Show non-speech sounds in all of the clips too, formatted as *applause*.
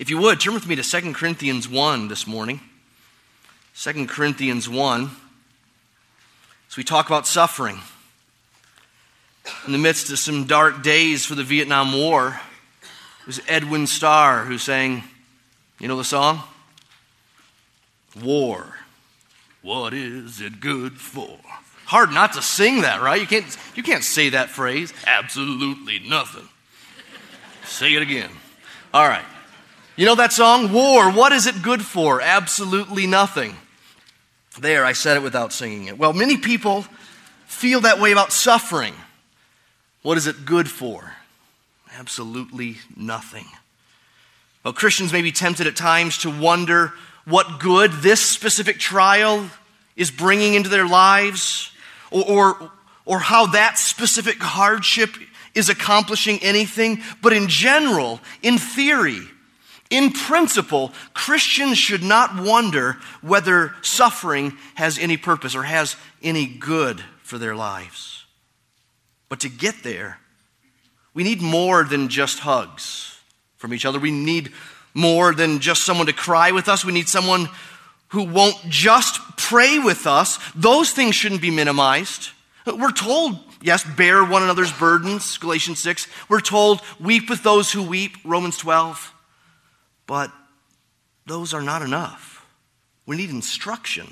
If you would, turn with me to 2 Corinthians 1 this morning. 2 Corinthians 1. As we talk about suffering. In the midst of some dark days for the Vietnam War, it was Edwin Starr who sang, you know the song? War. What is it good for? Hard not to sing that, right? You can't, you can't say that phrase. Absolutely nothing. say it again. All right. You know that song? War. What is it good for? Absolutely nothing. There, I said it without singing it. Well, many people feel that way about suffering. What is it good for? Absolutely nothing. Well, Christians may be tempted at times to wonder what good this specific trial is bringing into their lives, or, or, or how that specific hardship is accomplishing anything. But in general, in theory, in principle, Christians should not wonder whether suffering has any purpose or has any good for their lives. But to get there, we need more than just hugs from each other. We need more than just someone to cry with us. We need someone who won't just pray with us. Those things shouldn't be minimized. We're told, yes, bear one another's burdens, Galatians 6. We're told, weep with those who weep, Romans 12. But those are not enough. We need instruction.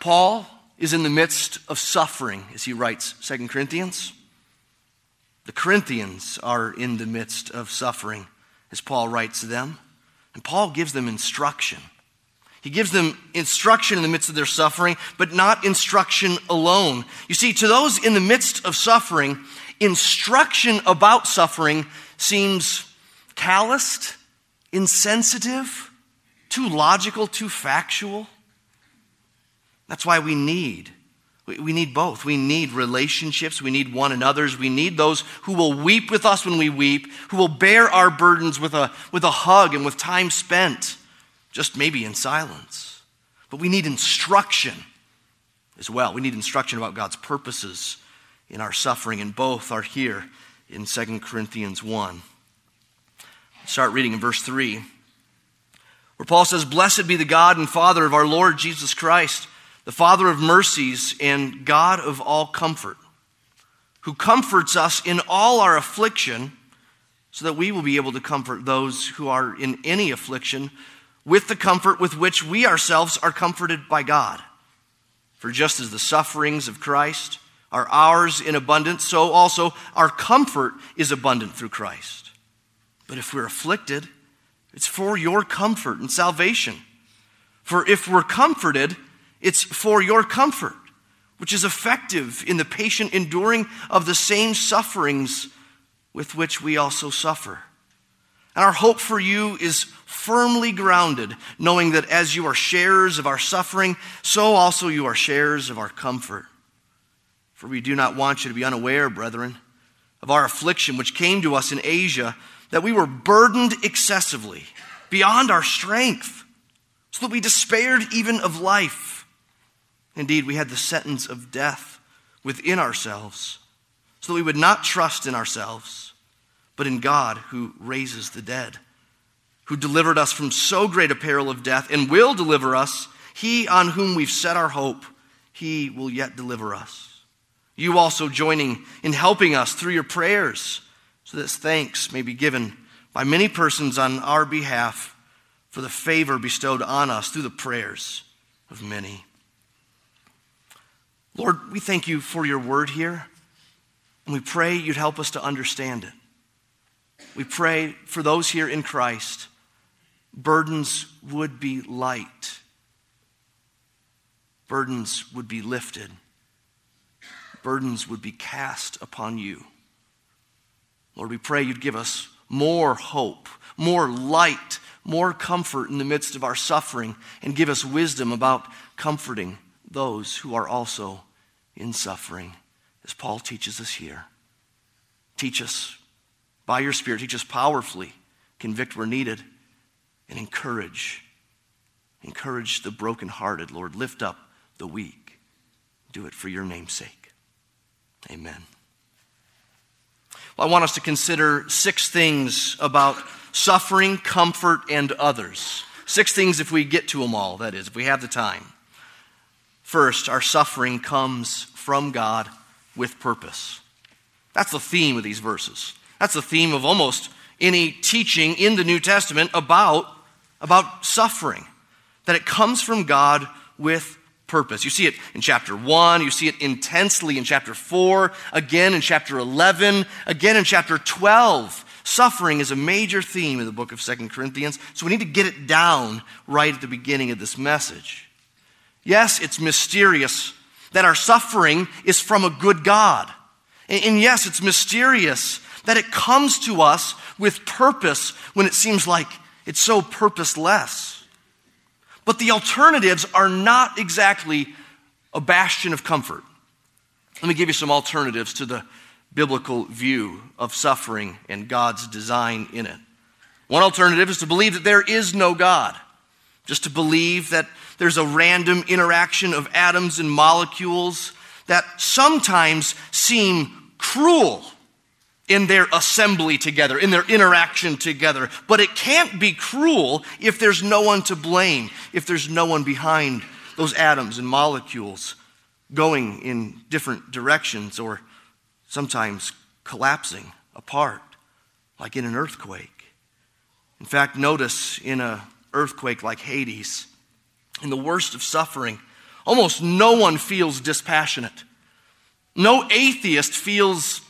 Paul is in the midst of suffering as he writes 2 Corinthians. The Corinthians are in the midst of suffering as Paul writes to them. And Paul gives them instruction. He gives them instruction in the midst of their suffering, but not instruction alone. You see, to those in the midst of suffering, instruction about suffering seems calloused, insensitive, too logical, too factual. That's why we need we need both. We need relationships. We need one another's. We need those who will weep with us when we weep, who will bear our burdens with a, with a hug and with time spent, just maybe in silence. But we need instruction as well. We need instruction about God's purposes in our suffering, and both are here in 2 Corinthians 1. Start reading in verse 3, where Paul says, Blessed be the God and Father of our Lord Jesus Christ the Father of mercies and God of all comfort, who comforts us in all our affliction, so that we will be able to comfort those who are in any affliction with the comfort with which we ourselves are comforted by God. For just as the sufferings of Christ are ours in abundance, so also our comfort is abundant through Christ. But if we're afflicted, it's for your comfort and salvation. For if we're comforted, it's for your comfort, which is effective in the patient enduring of the same sufferings with which we also suffer. And our hope for you is firmly grounded, knowing that as you are sharers of our suffering, so also you are sharers of our comfort. For we do not want you to be unaware, brethren, of our affliction which came to us in Asia, that we were burdened excessively, beyond our strength, so that we despaired even of life. Indeed, we had the sentence of death within ourselves, so that we would not trust in ourselves, but in God who raises the dead, who delivered us from so great a peril of death and will deliver us. He on whom we've set our hope, he will yet deliver us. You also joining in helping us through your prayers, so that thanks may be given by many persons on our behalf for the favor bestowed on us through the prayers of many. Lord, we thank you for your word here, and we pray you'd help us to understand it. We pray for those here in Christ, burdens would be light, burdens would be lifted, burdens would be cast upon you. Lord, we pray you'd give us more hope, more light, more comfort in the midst of our suffering, and give us wisdom about comforting those who are also in suffering, as Paul teaches us here. Teach us by your Spirit, teach us powerfully, convict where needed, and encourage. Encourage the brokenhearted, Lord. Lift up the weak. Do it for your name's sake. Amen. I want us to consider six things about suffering, comfort, and others. Six things if we get to them all, that is, if we have the time. First, our suffering comes from God with purpose. That's the theme of these verses. That's the theme of almost any teaching in the New Testament about, about suffering, that it comes from God with purpose. You see it in chapter 1, you see it intensely in chapter 4, again in chapter 11, again in chapter 12. Suffering is a major theme in the book of Second Corinthians, so we need to get it down right at the beginning of this message. Yes, it's mysterious that our suffering is from a good God. And yes, it's mysterious that it comes to us with purpose when it seems like it's so purposeless. But the alternatives are not exactly a bastion of comfort. Let me give you some alternatives to the biblical view of suffering and God's design in it. One alternative is to believe that there is no God, just to believe that there's a random interaction of atoms and molecules that sometimes seem cruel in their assembly together, in their interaction together. But it can't be cruel if there's no one to blame, if there's no one behind those atoms and molecules going in different directions or sometimes collapsing apart, like in an earthquake. In fact, notice in an earthquake like Haiti's, in the worst of suffering, almost no one feels dispassionate. No atheist feels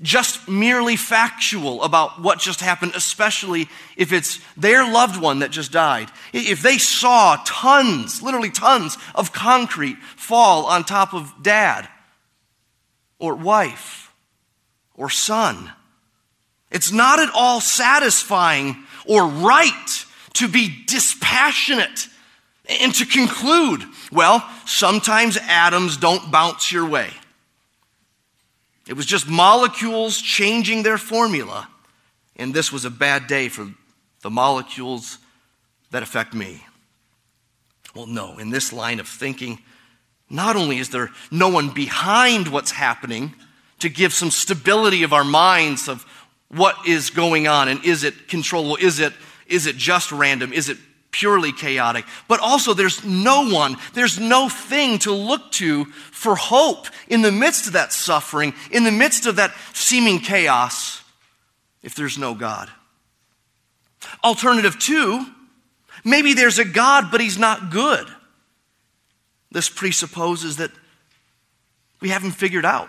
just merely factual about what just happened, especially if it's their loved one that just died. If they saw tons, literally tons, of concrete fall on top of dad or wife or son, it's not at all satisfying or right to be dispassionate and to conclude, well, sometimes atoms don't bounce your way. It was just molecules changing their formula. And this was a bad day for the molecules that affect me. Well, no, in this line of thinking, not only is there no one behind what's happening to give some stability of our minds of what is going on and is it controllable? Is it, is it just random? Is it purely chaotic. But also, there's no one, there's no thing to look to for hope in the midst of that suffering, in the midst of that seeming chaos, if there's no God. Alternative two, maybe there's a God, but he's not good. This presupposes that we haven't figured out.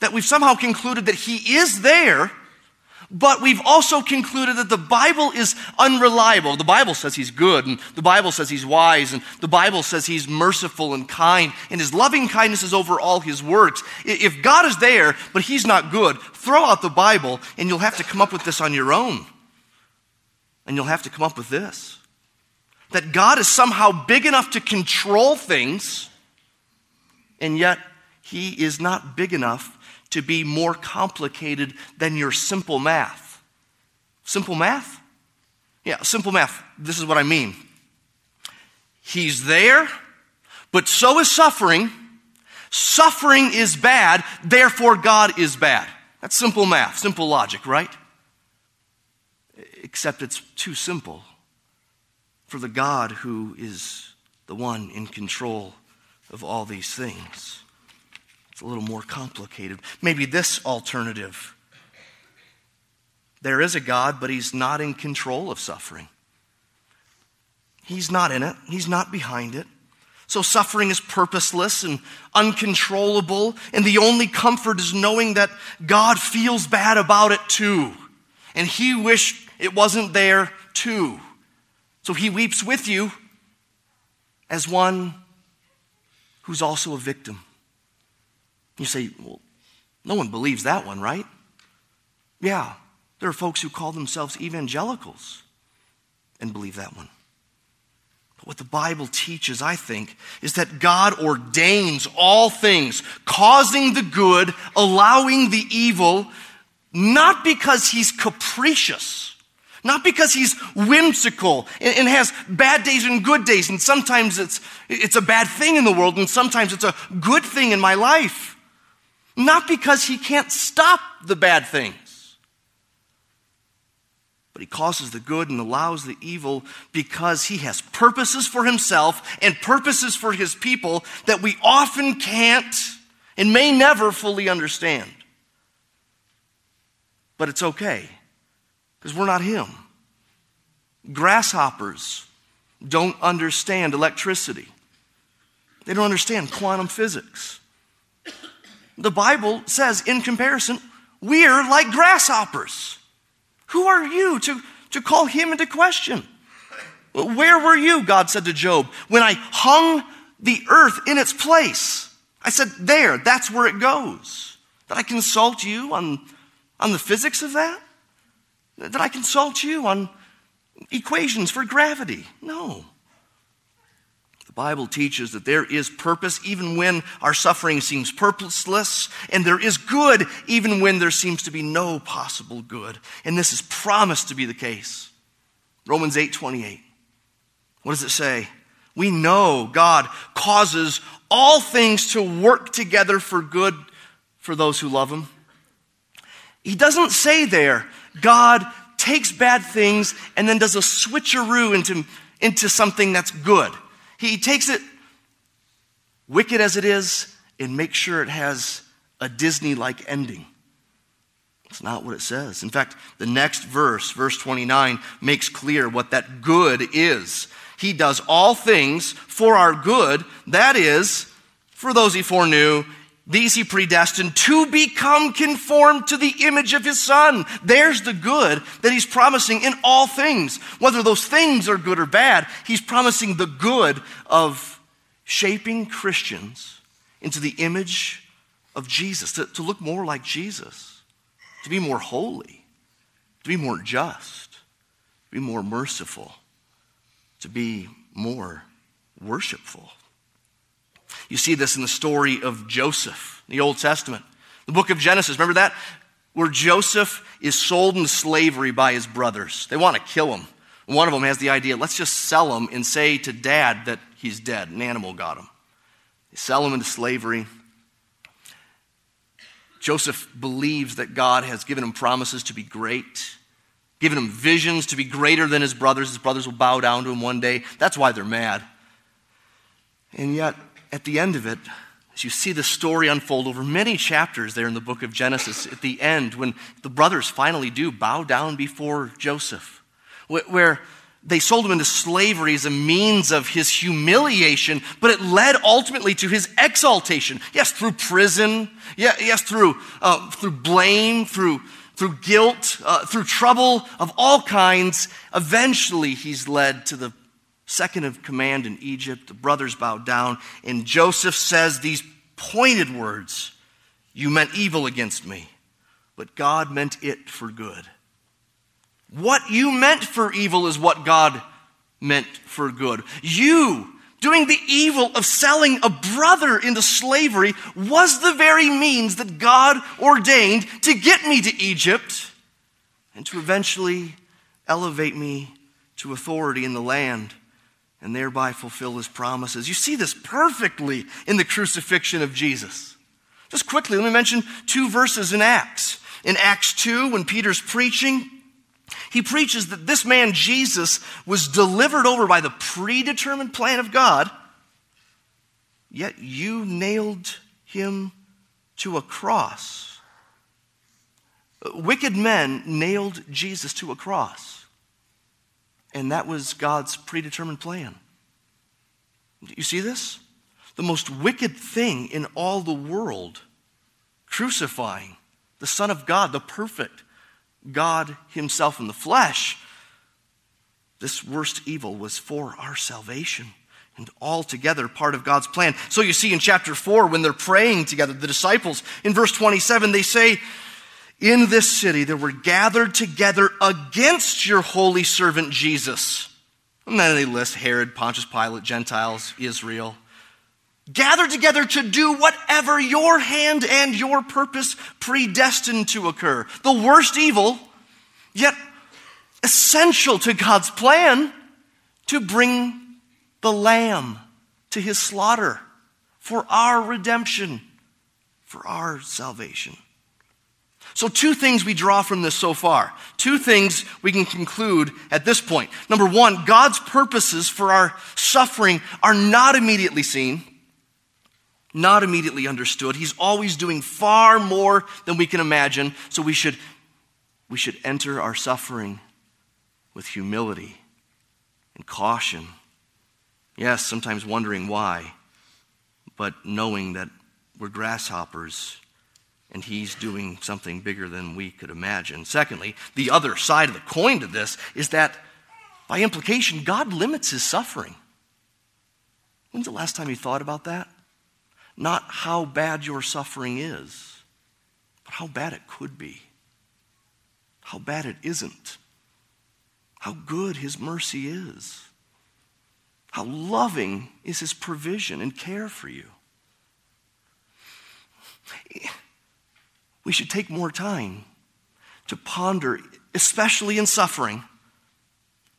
That we've somehow concluded that he is there, but we've also concluded that the Bible is unreliable. The Bible says he's good, and the Bible says he's wise, and the Bible says he's merciful and kind, and his loving kindness is over all his works. If God is there, but he's not good, throw out the Bible, and you'll have to come up with this on your own. And you'll have to come up with this that God is somehow big enough to control things, and yet he is not big enough to be more complicated than your simple math. Simple math? Yeah, simple math. This is what I mean. He's there, but so is suffering. Suffering is bad, therefore God is bad. That's simple math, simple logic, right? Except it's too simple for the God who is the one in control of all these things a little more complicated. Maybe this alternative. There is a God, but He's not in control of suffering. He's not in it, He's not behind it. So suffering is purposeless and uncontrollable, and the only comfort is knowing that God feels bad about it too. And He wished it wasn't there too. So He weeps with you as one who's also a victim. You say, well, no one believes that one, right? Yeah, there are folks who call themselves evangelicals and believe that one. But what the Bible teaches, I think, is that God ordains all things, causing the good, allowing the evil, not because he's capricious, not because he's whimsical and, has bad days and good days, and sometimes it's, it's a bad thing in the world, and sometimes it's a good thing in my life. Not because he can't stop the bad things, but he causes the good and allows the evil because he has purposes for himself and purposes for his people that we often can't and may never fully understand. But it's okay because we're not him. Grasshoppers don't understand electricity, they don't understand quantum physics. The Bible says, in comparison, we're like grasshoppers. Who are you to, to call him into question? Where were you, God said to Job, when I hung the earth in its place? I said, There, that's where it goes. Did I consult you on, on the physics of that? Did I consult you on equations for gravity? No. The Bible teaches that there is purpose even when our suffering seems purposeless, and there is good even when there seems to be no possible good. And this is promised to be the case. Romans 8 28. What does it say? We know God causes all things to work together for good for those who love Him. He doesn't say there, God takes bad things and then does a switcheroo into, into something that's good. He takes it, wicked as it is, and makes sure it has a Disney like ending. It's not what it says. In fact, the next verse, verse 29, makes clear what that good is. He does all things for our good, that is, for those he foreknew, these he predestined to become conformed to the image of his son. There's the good that he's promising in all things. Whether those things are good or bad, he's promising the good of shaping Christians into the image of Jesus, to, to look more like Jesus, to be more holy, to be more just, to be more merciful, to be more worshipful. You see this in the story of Joseph, the Old Testament. The book of Genesis, remember that? Where Joseph is sold into slavery by his brothers. They want to kill him. One of them has the idea let's just sell him and say to dad that he's dead. An animal got him. They sell him into slavery. Joseph believes that God has given him promises to be great, given him visions to be greater than his brothers. His brothers will bow down to him one day. That's why they're mad. And yet, at the end of it, as you see the story unfold over many chapters there in the book of Genesis, at the end, when the brothers finally do bow down before Joseph, where they sold him into slavery as a means of his humiliation, but it led ultimately to his exaltation. Yes, through prison. yes, through, uh, through blame, through, through guilt, uh, through trouble of all kinds. Eventually, he's led to the second of command in Egypt. The brothers bow down, and Joseph says these pointed words You meant evil against me, but God meant it for good. What you meant for evil is what God meant for good. You doing the evil of selling a brother into slavery was the very means that God ordained to get me to Egypt and to eventually elevate me to authority in the land and thereby fulfill his promises. You see this perfectly in the crucifixion of Jesus. Just quickly, let me mention two verses in Acts. In Acts 2, when Peter's preaching, he preaches that this man, Jesus, was delivered over by the predetermined plan of God, yet you nailed him to a cross. Wicked men nailed Jesus to a cross. And that was God's predetermined plan. You see this? The most wicked thing in all the world, crucifying the Son of God, the perfect God Himself in the flesh. This worst evil was for our salvation and altogether part of God's plan. So you see in chapter 4, when they're praying together, the disciples, in verse 27, they say, in this city there were gathered together against your holy servant Jesus. And then they list Herod, Pontius Pilate, Gentiles, Israel. Gathered together to do whatever your hand and your purpose predestined to occur. The worst evil, yet essential to God's plan to bring the lamb to his slaughter for our redemption, for our salvation. So, two things we draw from this so far. Two things we can conclude at this point. Number one, God's purposes for our suffering are not immediately seen, not immediately understood. He's always doing far more than we can imagine, so we should, we should enter our suffering with humility and caution. Yes, sometimes wondering why, but knowing that we're grasshoppers and he's doing something bigger than we could imagine. Secondly, the other side of the coin to this is that by implication, God limits his suffering. When's the last time you thought about that? Not how bad your suffering is, but how bad it could be, how bad it isn't, how good his mercy is, how loving is his provision and care for you we should take more time to ponder, especially in suffering,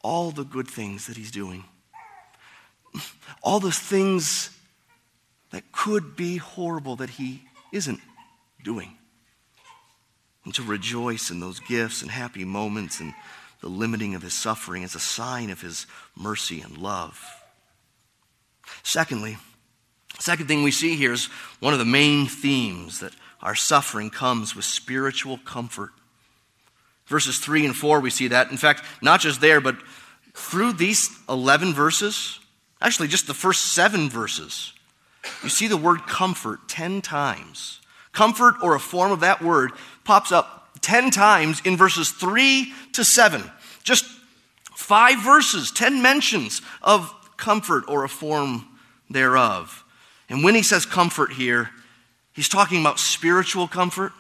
all the good things that He's doing. All the things that could be horrible that He isn't doing. And to rejoice in those gifts and happy moments and the limiting of His suffering as a sign of His mercy and love. Secondly, second thing we see here is one of the main themes that our suffering comes with spiritual comfort. Verses 3 and 4, we see that. In fact, not just there, but through these 11 verses, actually, just the first seven verses, you see the word comfort 10 times. Comfort, or a form of that word, pops up 10 times in verses 3 to 7. Just five verses, 10 mentions of comfort or a form thereof. And when he says comfort here, He's talking about spiritual comfort.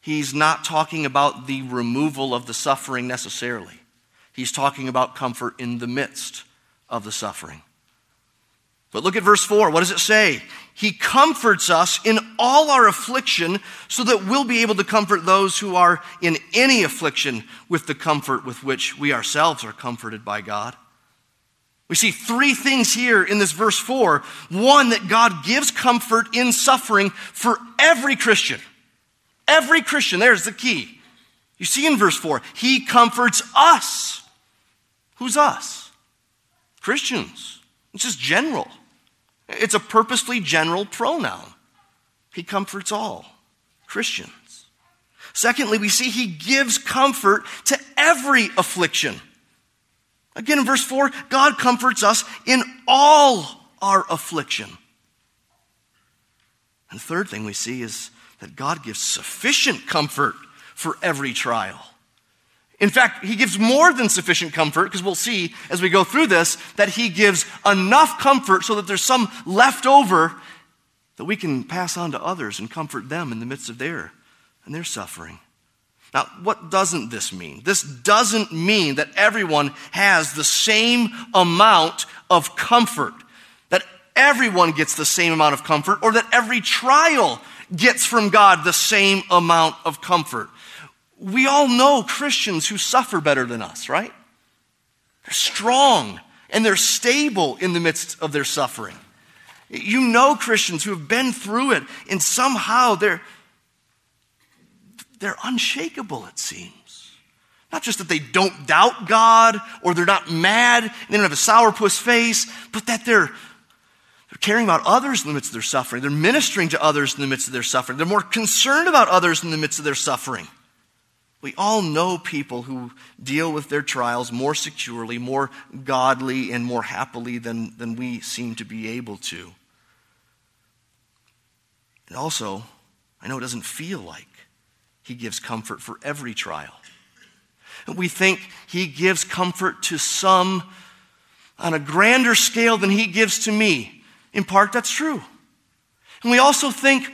He's not talking about the removal of the suffering necessarily. He's talking about comfort in the midst of the suffering. But look at verse 4. What does it say? He comforts us in all our affliction so that we'll be able to comfort those who are in any affliction with the comfort with which we ourselves are comforted by God. We see three things here in this verse 4. One, that God gives comfort in suffering for every Christian. Every Christian, there's the key. You see in verse 4, He comforts us. Who's us? Christians. It's just general. It's a purposely general pronoun. He comforts all Christians. Secondly, we see He gives comfort to every affliction. Again, in verse 4, God comforts us in all our affliction. And the third thing we see is that God gives sufficient comfort for every trial. In fact, He gives more than sufficient comfort, because we'll see as we go through this that He gives enough comfort so that there's some left over that we can pass on to others and comfort them in the midst of their and their suffering. Now, what doesn't this mean? This doesn't mean that everyone has the same amount of comfort, that everyone gets the same amount of comfort, or that every trial gets from God the same amount of comfort. We all know Christians who suffer better than us, right? They're strong and they're stable in the midst of their suffering. You know Christians who have been through it and somehow they're they're unshakable, it seems. Not just that they don't doubt God or they're not mad and they don't have a sourpuss face, but that they're, they're caring about others in the midst of their suffering. They're ministering to others in the midst of their suffering. They're more concerned about others in the midst of their suffering. We all know people who deal with their trials more securely, more godly, and more happily than, than we seem to be able to. And also, I know it doesn't feel like he gives comfort for every trial. We think He gives comfort to some on a grander scale than He gives to me. In part, that's true. And we also think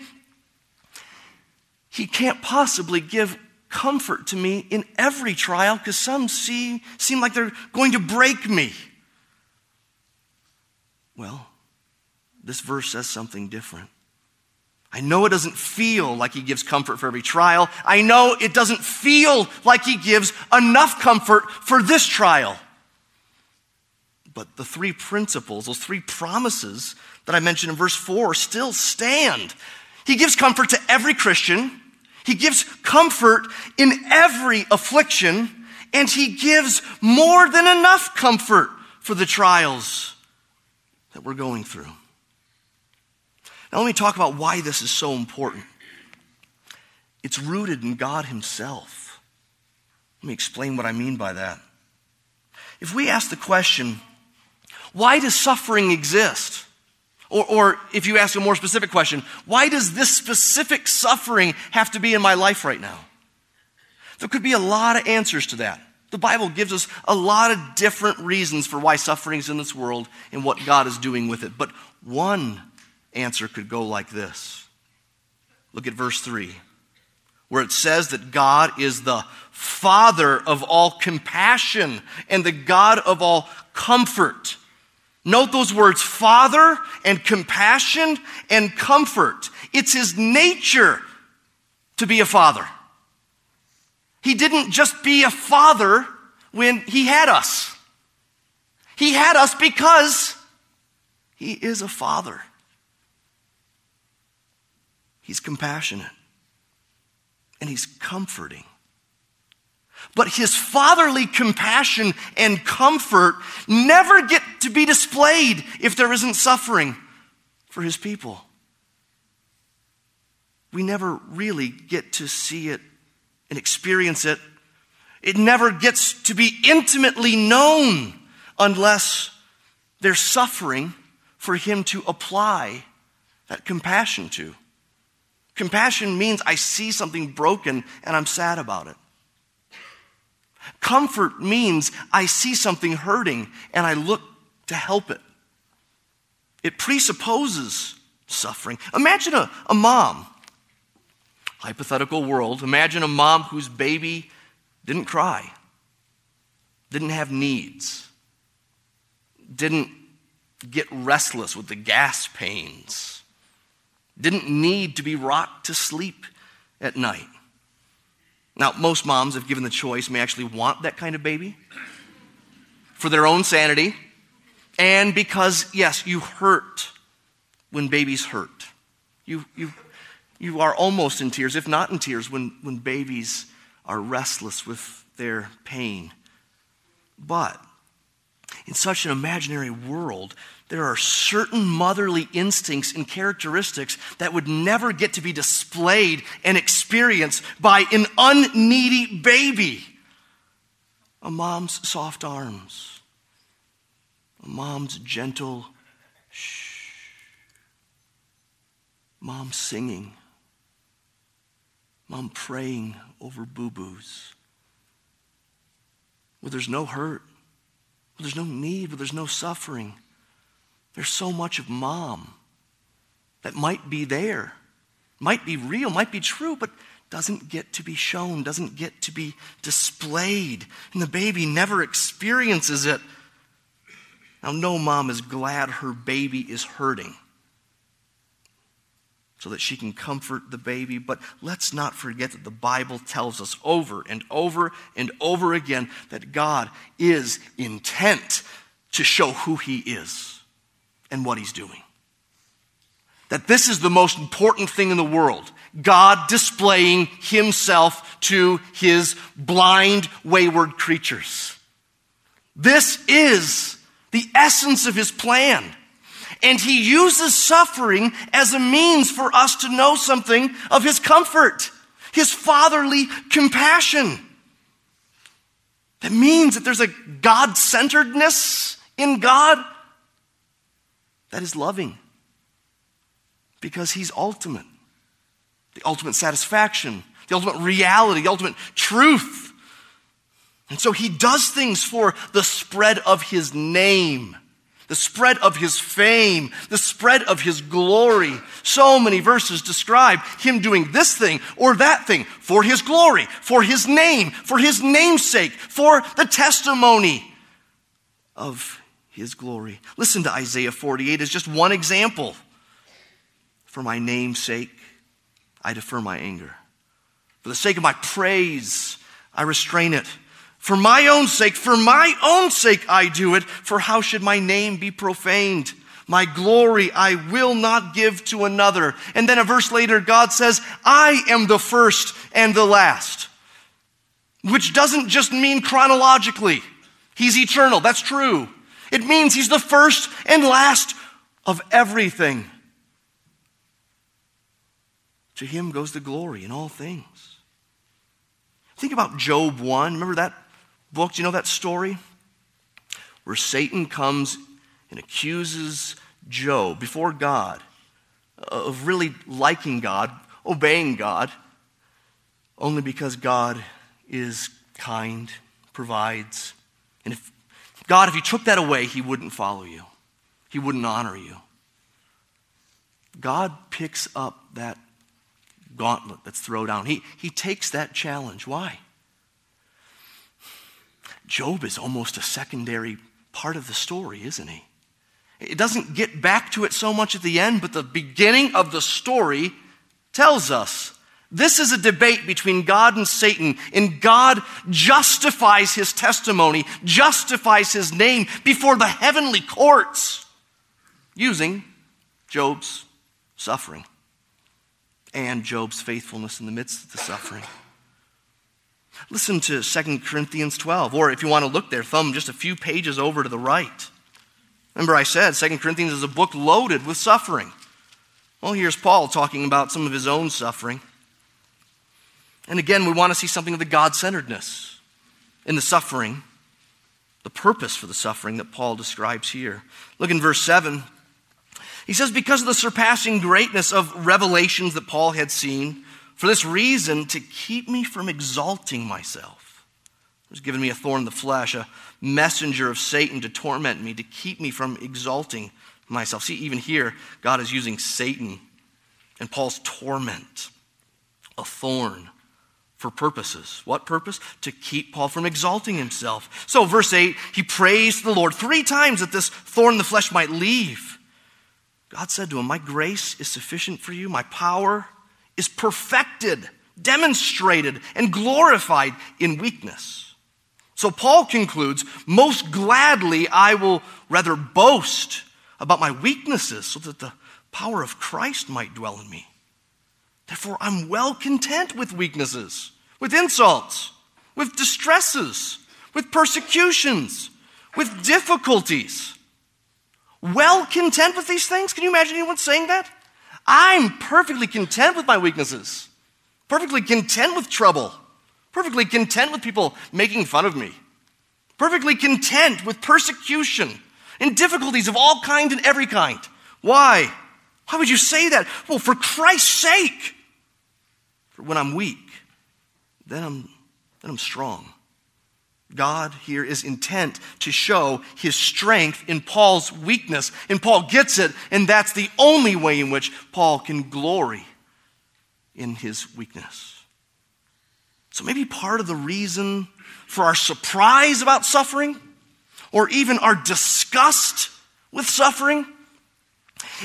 He can't possibly give comfort to me in every trial because some see, seem like they're going to break me. Well, this verse says something different. I know it doesn't feel like he gives comfort for every trial. I know it doesn't feel like he gives enough comfort for this trial. But the three principles, those three promises that I mentioned in verse 4, still stand. He gives comfort to every Christian, He gives comfort in every affliction, and He gives more than enough comfort for the trials that we're going through. Now, let me talk about why this is so important. It's rooted in God Himself. Let me explain what I mean by that. If we ask the question, why does suffering exist? Or, or, if you ask a more specific question, why does this specific suffering have to be in my life right now? There could be a lot of answers to that. The Bible gives us a lot of different reasons for why suffering is in this world and what God is doing with it. But one answer could go like this Look at verse 3, where it says that God is the Father of all compassion and the God of all comfort. Note those words, Father and compassion and comfort. It's His nature to be a Father. He didn't just be a father when he had us. He had us because he is a father. He's compassionate and he's comforting. But his fatherly compassion and comfort never get to be displayed if there isn't suffering for his people. We never really get to see it and experience it, it never gets to be intimately known unless there's suffering for Him to apply that compassion to. Compassion means I see something broken and I'm sad about it. Comfort means I see something hurting and I look to help it. It presupposes suffering. Imagine a, a mom hypothetical world, imagine a mom whose baby didn't cry, didn't have needs, didn't get restless with the gas pains, didn't need to be rocked to sleep at night. Now, most moms, if given the choice, may actually want that kind of baby for their own sanity and because, yes, you hurt when babies hurt. You, you you are almost in tears, if not in tears, when, when babies are restless with their pain. But in such an imaginary world, there are certain motherly instincts and characteristics that would never get to be displayed and experienced by an unneedy baby. A mom's soft arms, a mom's gentle shh, mom singing Mom praying over boo boos. Where there's no hurt, where there's no need, where there's no suffering. There's so much of mom that might be there, might be real, might be true, but doesn't get to be shown, doesn't get to be displayed. And the baby never experiences it. Now, no mom is glad her baby is hurting so that she can comfort the baby. But let's not forget that the Bible tells us over and over and over again that God is intent to show who He is and what He's doing. That this is the most important thing in the world. God displaying Himself to His blind, wayward creatures. This is the essence of His plan. And he uses suffering as a means for us to know something of his comfort, his fatherly compassion. That means that there's a God centeredness in God that is loving because he's ultimate. The ultimate satisfaction, the ultimate reality, the ultimate truth. And so he does things for the spread of his name the spread of his fame, the spread of his glory. So many verses describe him doing this thing or that thing for his glory, for his name, for his namesake, for the testimony of his glory. Listen to Isaiah 48 as just one example. For my name's sake, I defer my anger. For the sake of my praise, I restrain it. For my own sake, for my own sake I do it, for how should my name be profaned? My glory I will not give to another. And then a verse later, God says, I am the first and the last. Which doesn't just mean chronologically. He's eternal. That's true. It means he's the first and last of everything. To him goes the glory in all things. Think about Job 1. Remember that book? Do you know that story? Where Satan comes and accuses Job before God uh, of really liking God, obeying God, only because God is kind, provides. And if God, if you took that away, He wouldn't follow you, He wouldn't honor you. God picks up that gauntlet that's thrown down. He, he takes that challenge. Why? Job is almost a secondary part of the story, isn't he? It doesn't get back to it so much at the end, but the beginning of the story tells us this is a debate between God and Satan, and God justifies his testimony, justifies his name before the heavenly courts using Job's suffering and Job's faithfulness in the midst of the suffering. Listen to 2 Corinthians 12, or if you want to look there, thumb just a few pages over to the right. Remember, I said 2 Corinthians is a book loaded with suffering. Well, here's Paul talking about some of his own suffering. And again, we want to see something of the God centeredness in the suffering, the purpose for the suffering that Paul describes here. Look in verse 7. He says, Because of the surpassing greatness of revelations that Paul had seen, for this reason, to keep me from exalting myself, has given me a thorn in the flesh, a messenger of Satan to torment me, to keep me from exalting myself. See, even here, God is using Satan and Paul's torment, a thorn for purposes. What purpose? To keep Paul from exalting himself. So, verse 8, he prays the Lord three times that this thorn in the flesh might leave. God said to him, My grace is sufficient for you. My power is perfected, demonstrated, and glorified in weakness. So Paul concludes, Most gladly I will rather boast about my weaknesses so that the power of Christ might dwell in me. Therefore, I'm well content with weaknesses, with insults, with distresses, with persecutions, with difficulties well content with these things? Can you imagine anyone saying that? I'm perfectly content with my weaknesses, perfectly content with trouble, perfectly content with people making fun of me, perfectly content with persecution and difficulties of all kind and every kind. Why? Why would you say that? Well, for Christ's sake. For when I'm weak, then I'm, then I'm strong. God here is intent to show his strength in Paul's weakness. And Paul gets it, and that's the only way in which Paul can glory in his weakness. So maybe part of the reason for our surprise about suffering, or even our disgust with suffering,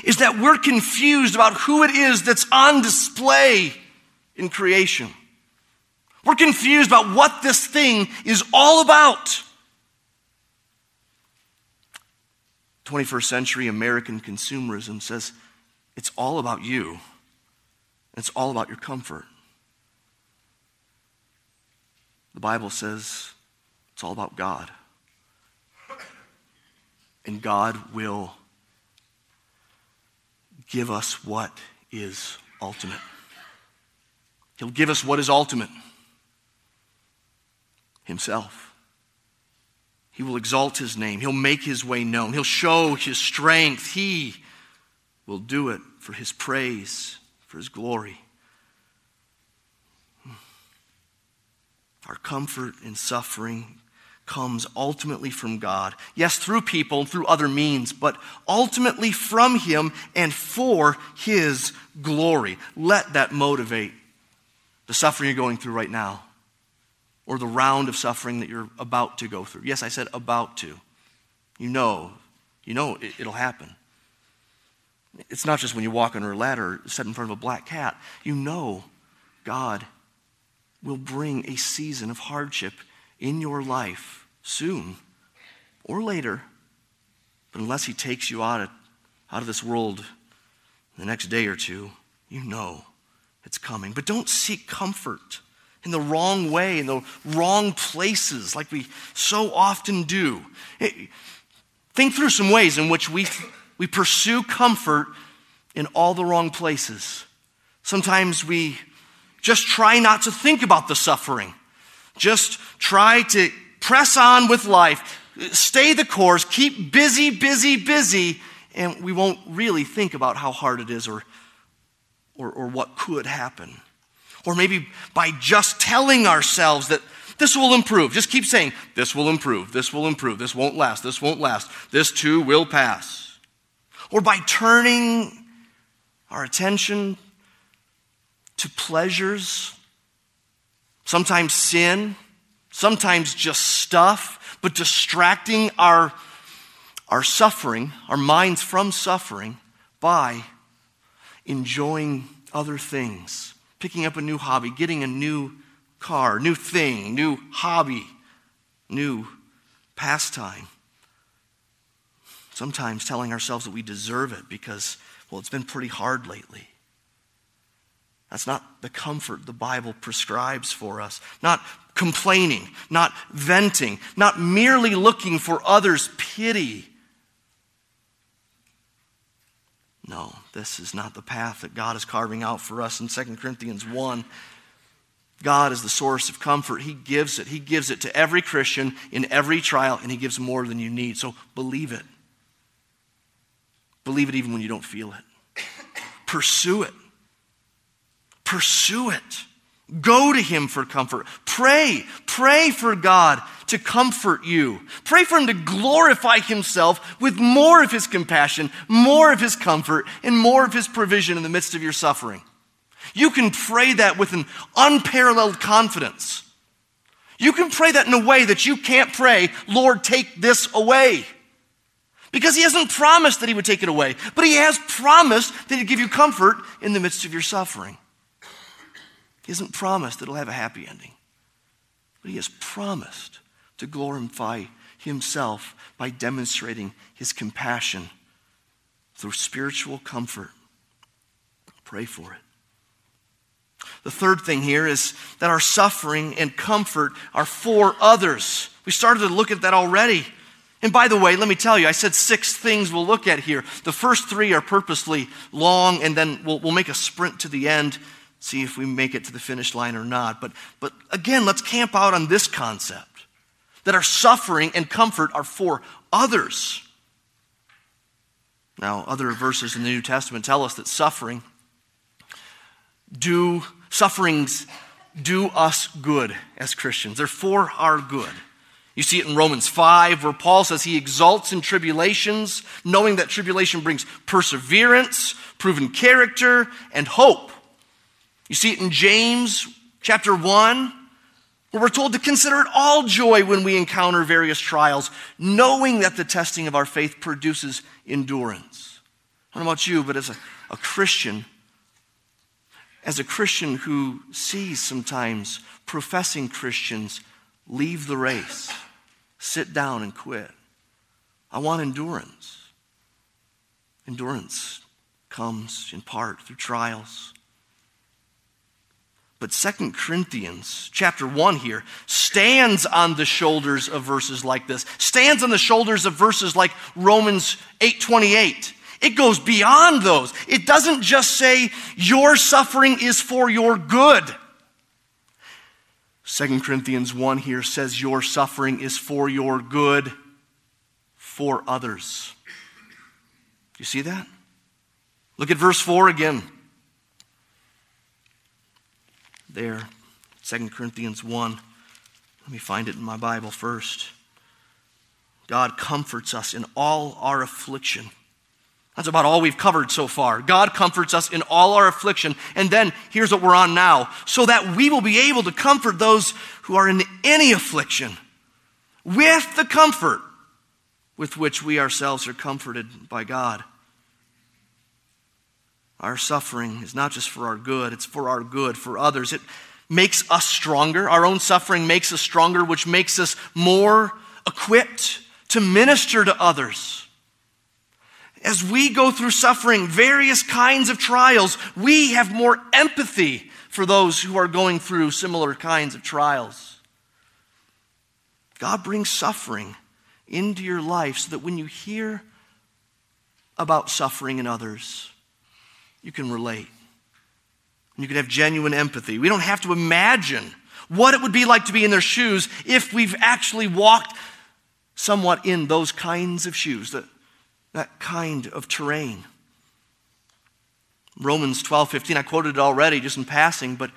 is that we're confused about who it is that's on display in creation. We're confused about what this thing is all about. 21st century American consumerism says it's all about you, it's all about your comfort. The Bible says it's all about God. And God will give us what is ultimate. He'll give us what is ultimate himself. He will exalt his name. He'll make his way known. He'll show his strength. He will do it for his praise, for his glory. Our comfort in suffering comes ultimately from God. Yes, through people, and through other means, but ultimately from Him and for His glory. Let that motivate the suffering you're going through right now or the round of suffering that you're about to go through. Yes, I said about to. You know, you know it, will happen. It's not just when you walk under a ladder set in front of a black cat. You know God will bring a season of hardship in your life soon or later. But unless He takes you out at out of this world the next day or two, you know it's coming. But don't seek comfort in the wrong way, in the wrong places, like we so often do. Think through some ways in which we, we pursue comfort in all the wrong places. Sometimes we just try not to think about the suffering, just try to press on with life, stay the course, keep busy, busy, busy, and we won't really think about how hard it is or, or, or what could happen. Or maybe by just telling ourselves that this will improve. Just keep saying, this will improve, this will improve, this won't last, this won't last, this too will pass. Or by turning our attention to pleasures, sometimes sin, sometimes just stuff, but distracting our, our suffering, our minds from suffering by enjoying other things picking up a new hobby, getting a new car, new thing, new hobby, new pastime. Sometimes telling ourselves that we deserve it because, well, it's been pretty hard lately. That's not the comfort the Bible prescribes for us. Not complaining, not venting, not merely looking for others' pity No, this is not the path that God is carving out for us in 2 Corinthians 1. God is the source of comfort. He gives it. He gives it to every Christian in every trial, and He gives more than you need. So believe it. Believe it even when you don't feel it. *coughs* Pursue it. Pursue it. Go to Him for comfort. Pray. Pray for God to comfort you. Pray for Him to glorify Himself with more of His compassion, more of His comfort, and more of His provision in the midst of your suffering. You can pray that with an unparalleled confidence. You can pray that in a way that you can't pray, Lord, take this away. Because He hasn't promised that He would take it away, but He has promised that He'd give you comfort in the midst of your suffering. He hasn't promised that it'll have a happy ending, but He has promised to glorify Himself by demonstrating His compassion through spiritual comfort. Pray for it. The third thing here is that our suffering and comfort are for others. We started to look at that already. And by the way, let me tell you, I said six things we'll look at here. The first three are purposely long, and then we'll, we'll make a sprint to the end see if we make it to the finish line or not. But, but again, let's camp out on this concept that our suffering and comfort are for others. Now, other verses in the New Testament tell us that suffering do sufferings do us good as Christians. They're for our good. You see it in Romans 5, where Paul says he exalts in tribulations, knowing that tribulation brings perseverance, proven character, and hope. You see it in James chapter 1, where we're told to consider it all joy when we encounter various trials, knowing that the testing of our faith produces endurance. I don't know about you, but as a, a Christian, as a Christian who sees sometimes professing Christians leave the race, sit down and quit, I want endurance. Endurance comes in part through trials. But Second Corinthians chapter 1 here stands on the shoulders of verses like this. Stands on the shoulders of verses like Romans 8:28. It goes beyond those. It doesn't just say your suffering is for your good. Second Corinthians 1 here says your suffering is for your good for others. Do you see that? Look at verse 4 again there, 2 Corinthians 1. Let me find it in my Bible first. God comforts us in all our affliction. That's about all we've covered so far. God comforts us in all our affliction. And then here's what we're on now so that we will be able to comfort those who are in any affliction with the comfort with which we ourselves are comforted by God. Our suffering is not just for our good, it's for our good, for others. It makes us stronger. Our own suffering makes us stronger, which makes us more equipped to minister to others. as we go through suffering, various kinds of trials, we have more empathy for those who are going through similar kinds of trials. God brings suffering into your life so that when you hear about suffering in others, you can relate. You can have genuine empathy. We don't have to imagine what it would be like to be in their shoes if we've actually walked somewhat in those kinds of shoes, that, that kind of terrain. Romans 12, 15, I quoted it already just in passing, but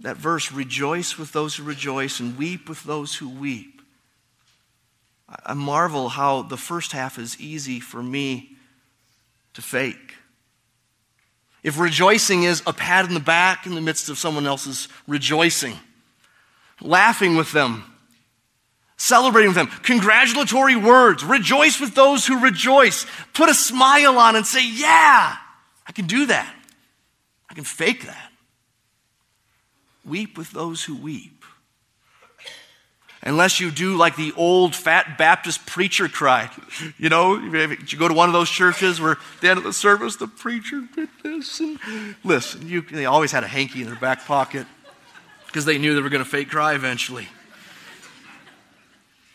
that verse, rejoice with those who rejoice and weep with those who weep. I marvel how the first half is easy for me to fake. If rejoicing is a pat in the back in the midst of someone else's rejoicing, laughing with them, celebrating with them, congratulatory words, rejoice with those who rejoice, put a smile on and say, Yeah, I can do that. I can fake that. Weep with those who weep. Unless you do like the old fat Baptist preacher cried. *laughs* You know, you go to one of those churches where at the end of the service, the preacher did this and listen. You, they always had a hanky in their back pocket because they knew they were going to fake cry eventually.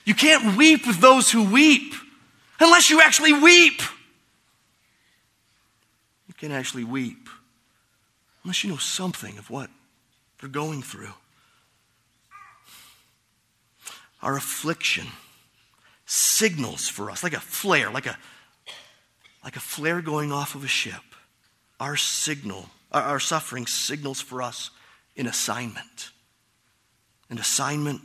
You can't weep with those who weep unless you actually weep. You can't actually weep unless you know something of what they're going through our affliction signals for us, like a flare, like a, like a flare going off of a ship. Our signal, our suffering signals for us an assignment. An assignment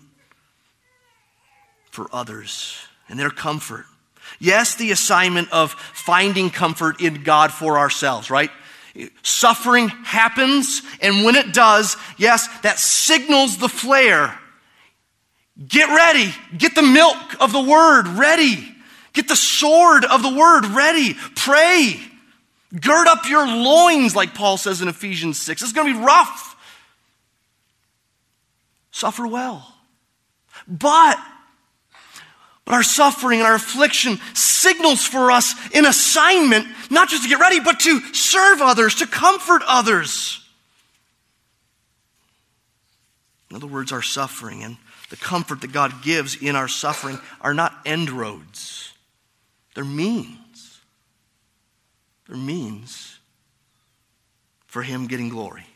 for others and their comfort. Yes, the assignment of finding comfort in God for ourselves, right? Suffering happens, and when it does, yes, that signals the flare Get ready. Get the milk of the word ready. Get the sword of the word ready. Pray. Gird up your loins, like Paul says in Ephesians 6. It's going to be rough. Suffer well. But, but our suffering and our affliction signals for us an assignment, not just to get ready, but to serve others, to comfort others. In other words, our suffering and the comfort that God gives in our suffering are not end roads, they're means. They're means for Him getting glory.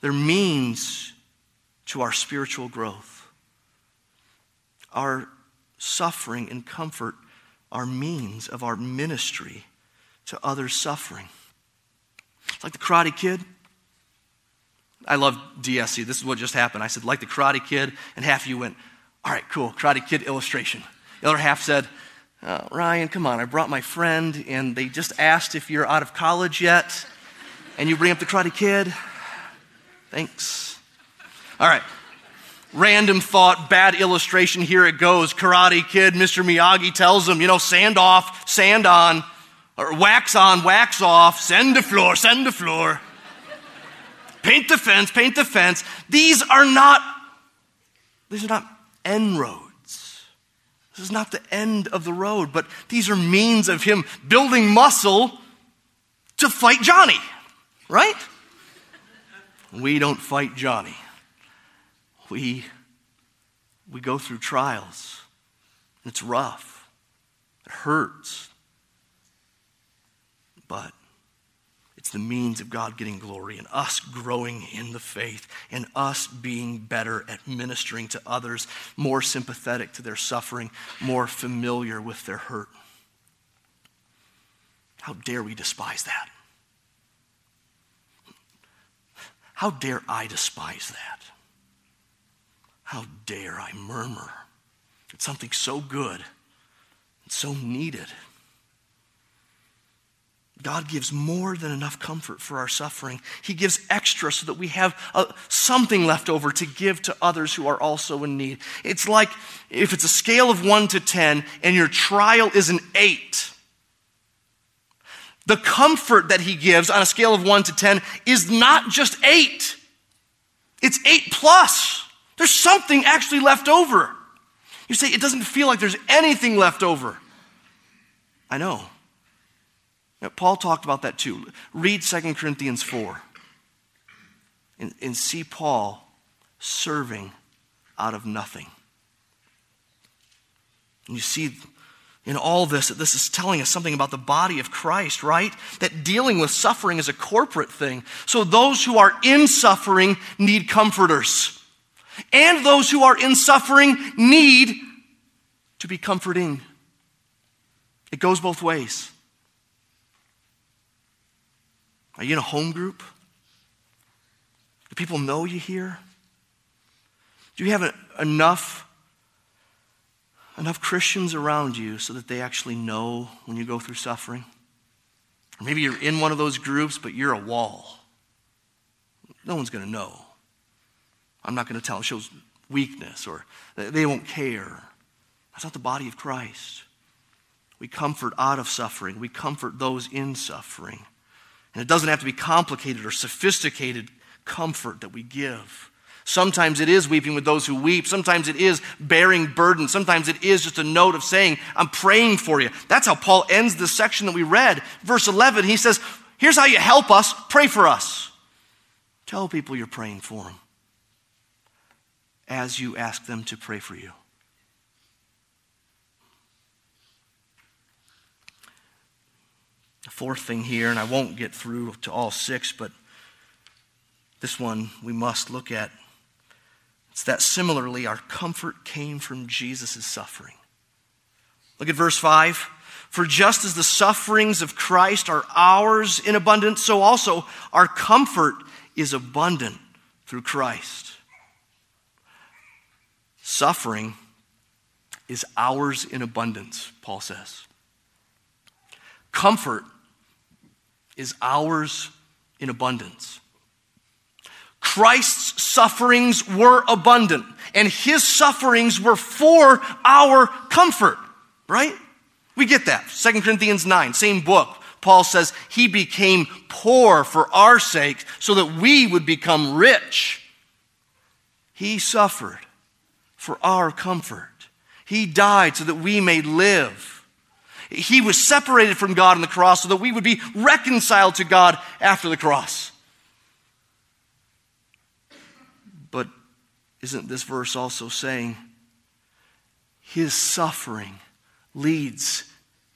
They're means to our spiritual growth. Our suffering and comfort are means of our ministry to others suffering. It's like the Karate Kid. I love DSC. This is what just happened. I said, like the Karate Kid, and half of you went, all right, cool, Karate Kid illustration. The other half said, uh, Ryan, come on, I brought my friend, and they just asked if you're out of college yet, and you bring up the Karate Kid. Thanks. All right. Random thought, bad illustration, here it goes. Karate Kid, Mr. Miyagi tells him, you know, sand off, sand on, or wax on, wax off, send the floor, send the floor paint the fence, paint the fence. These are not, these are not end roads. This is not the end of the road, but these are means of him building muscle to fight Johnny, right? We don't fight Johnny. We, we go through trials. It's rough. It hurts. But it's the means of God getting glory and us growing in the faith and us being better at ministering to others, more sympathetic to their suffering, more familiar with their hurt. How dare we despise that? How dare I despise that? How dare I murmur at something so good and so needed? God gives more than enough comfort for our suffering. He gives extra so that we have uh, something left over to give to others who are also in need. It's like if it's a scale of 1 to 10 and your trial is an 8. The comfort that he gives on a scale of 1 to 10 is not just 8. It's 8 plus. There's something actually left over. You say it doesn't feel like there's anything left over. I know. Now, Paul talked about that too. Read 2 Corinthians 4 and, and see Paul serving out of nothing. And you see in all this that this is telling us something about the body of Christ, right? That dealing with suffering is a corporate thing. So those who are in suffering need comforters. And those who are in suffering need to be comforting. It goes both ways. Are you in a home group? Do people know you here? Do you have enough enough Christians around you so that they actually know when you go through suffering? Or maybe you're in one of those groups, but you're a wall. No one's going to know. I'm not going to tell. It shows weakness or they won't care. That's not the body of Christ. We comfort out of suffering, we comfort those in suffering. And it doesn't have to be complicated or sophisticated comfort that we give. Sometimes it is weeping with those who weep. Sometimes it is bearing burden. Sometimes it is just a note of saying, I'm praying for you. That's how Paul ends the section that we read. Verse 11, he says, Here's how you help us pray for us. Tell people you're praying for them as you ask them to pray for you. Fourth thing here, and I won't get through to all six, but this one we must look at. It's that similarly, our comfort came from Jesus' suffering. Look at verse 5. For just as the sufferings of Christ are ours in abundance, so also our comfort is abundant through Christ. Suffering is ours in abundance, Paul says. Comfort is ours in abundance. Christ's sufferings were abundant, and his sufferings were for our comfort, right? We get that. 2 Corinthians 9, same book. Paul says he became poor for our sake so that we would become rich. He suffered for our comfort. He died so that we may live. He was separated from God on the cross so that we would be reconciled to God after the cross. But isn't this verse also saying his suffering leads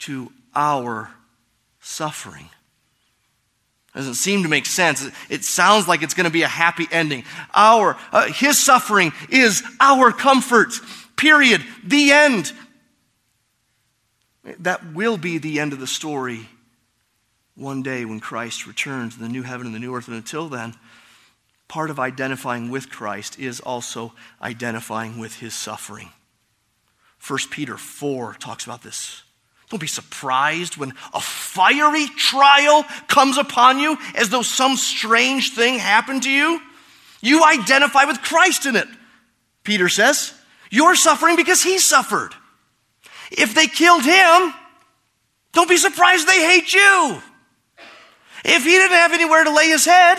to our suffering? Doesn't seem to make sense. It sounds like it's going to be a happy ending. Our, uh, his suffering is our comfort. Period. The end. That will be the end of the story one day when Christ returns in the new heaven and the new earth. And until then, part of identifying with Christ is also identifying with his suffering. 1 Peter 4 talks about this. Don't be surprised when a fiery trial comes upon you as though some strange thing happened to you. You identify with Christ in it, Peter says. You're suffering because he suffered. If they killed him, don't be surprised they hate you. If he didn't have anywhere to lay his head,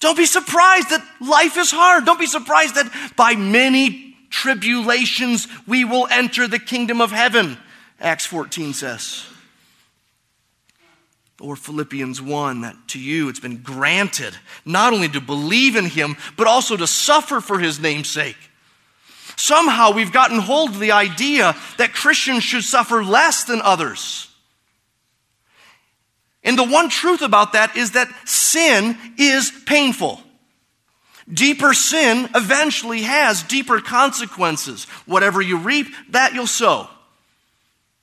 don't be surprised that life is hard. Don't be surprised that by many tribulations we will enter the kingdom of heaven, Acts 14 says. Or Philippians 1, that to you it's been granted not only to believe in him, but also to suffer for his name's sake. Somehow we've gotten hold of the idea that Christians should suffer less than others. And the one truth about that is that sin is painful. Deeper sin eventually has deeper consequences. Whatever you reap, that you'll sow.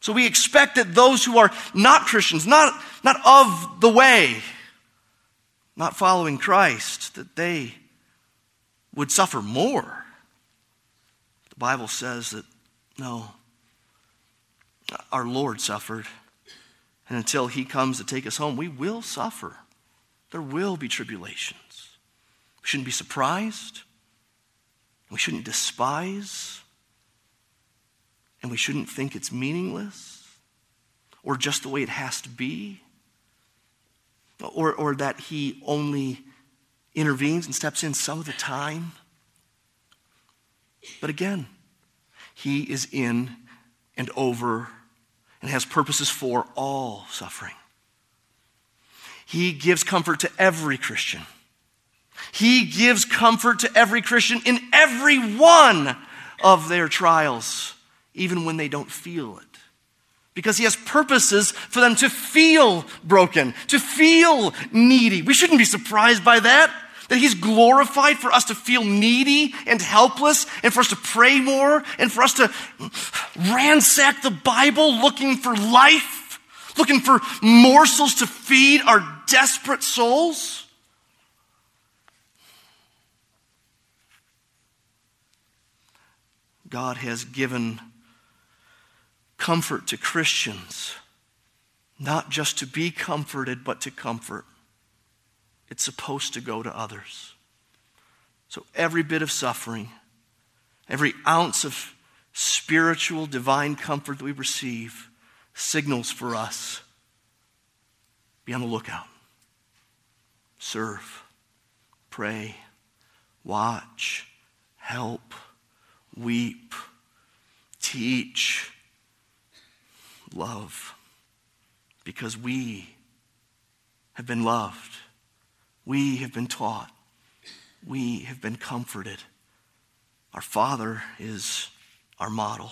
So we expect that those who are not Christians, not, not of the way, not following Christ, that they would suffer more. Bible says that no, our Lord suffered. And until he comes to take us home, we will suffer. There will be tribulations. We shouldn't be surprised. We shouldn't despise. And we shouldn't think it's meaningless or just the way it has to be. Or, or that he only intervenes and steps in some of the time. But again, He is in and over and has purposes for all suffering. He gives comfort to every Christian. He gives comfort to every Christian in every one of their trials, even when they don't feel it. Because he has purposes for them to feel broken, to feel needy. We shouldn't be surprised by that. That he's glorified for us to feel needy and helpless, and for us to pray more, and for us to ransack the Bible looking for life, looking for morsels to feed our desperate souls. God has given comfort to Christians, not just to be comforted, but to comfort. It's supposed to go to others. So every bit of suffering, every ounce of spiritual divine comfort that we receive signals for us. Be on the lookout. Serve, pray, watch, help. Weep, teach, love, because we have been loved, we have been taught, we have been comforted. Our Father is our model.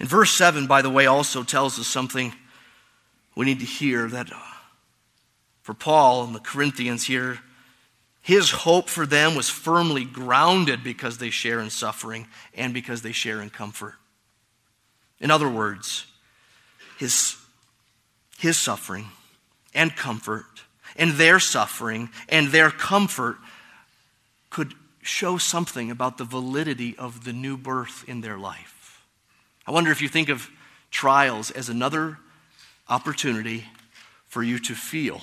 And verse 7, by the way, also tells us something we need to hear that uh, for Paul and the Corinthians here, his hope for them was firmly grounded because they share in suffering and because they share in comfort. In other words, his, his suffering and comfort and their suffering and their comfort could show something about the validity of the new birth in their life. I wonder if you think of trials as another opportunity for you to feel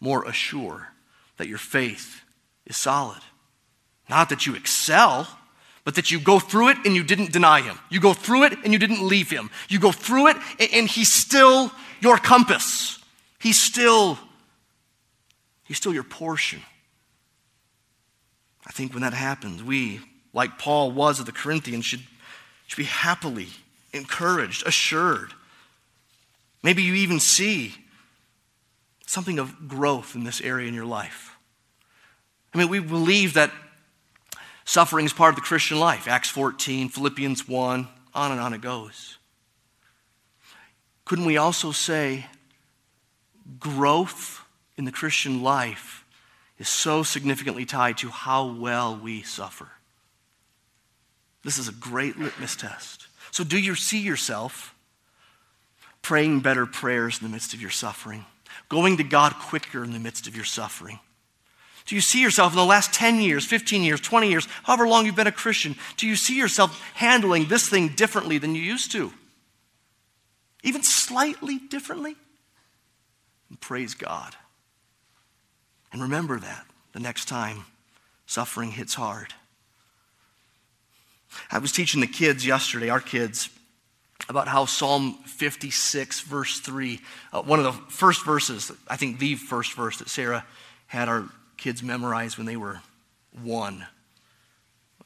more assured that your faith is solid. Not that you excel, but that you go through it and you didn't deny him. You go through it and you didn't leave him. You go through it and he's still your compass. He's still he's still your portion. I think when that happens, we, like Paul was of the Corinthians, should, should be happily encouraged, assured. Maybe you even see something of growth in this area in your life. I mean, we believe that suffering is part of the Christian life. Acts 14, Philippians 1, on and on it goes. Couldn't we also say growth in the Christian life is so significantly tied to how well we suffer? This is a great litmus test. So, do you see yourself praying better prayers in the midst of your suffering? going to God quicker in the midst of your suffering? Do you see yourself in the last 10 years, 15 years, 20 years, however long you've been a Christian, do you see yourself handling this thing differently than you used to? Even slightly differently? And praise God. And remember that the next time suffering hits hard. I was teaching the kids yesterday, our kids, about how Psalm 56, verse 3, uh, one of the first verses, I think the first verse that Sarah had our kids memorize when they were one,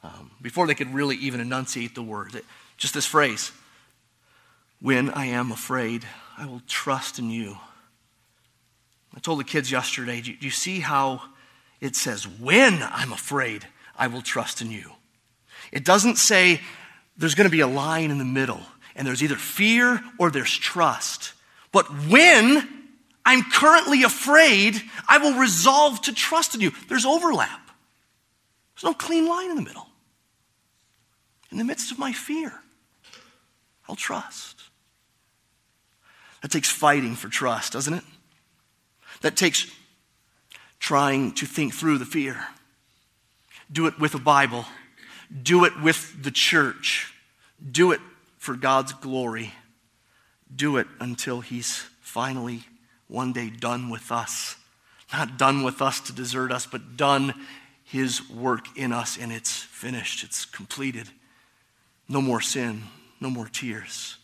um, before they could really even enunciate the word. It, just this phrase When I am afraid, I will trust in you. I told the kids yesterday, do you, see how it says, When I'm afraid, I will trust in you? It doesn't say there's going to be a line in the middle and there's either fear or there's trust. But when I'm currently afraid, I will resolve to trust in you. There's overlap. There's no clean line in the middle. In the midst of my fear, I'll trust. That takes fighting for trust, doesn't it? That takes trying to think through the fear. Do it with a Bible. Do it with the church. Do it for God's glory, do it until He's finally one day done with us. Not done with us to desert us, but done His work in us, and it's finished, it's completed. No more sin, no more tears,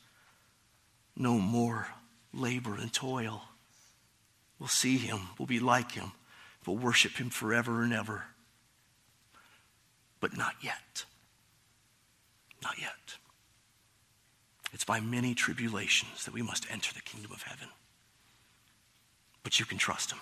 no more labor and toil. We'll see Him, we'll be like Him, we'll worship Him forever and ever. But not yet. Not yet. It's by many tribulations that we must enter the kingdom of heaven. but you can trust him.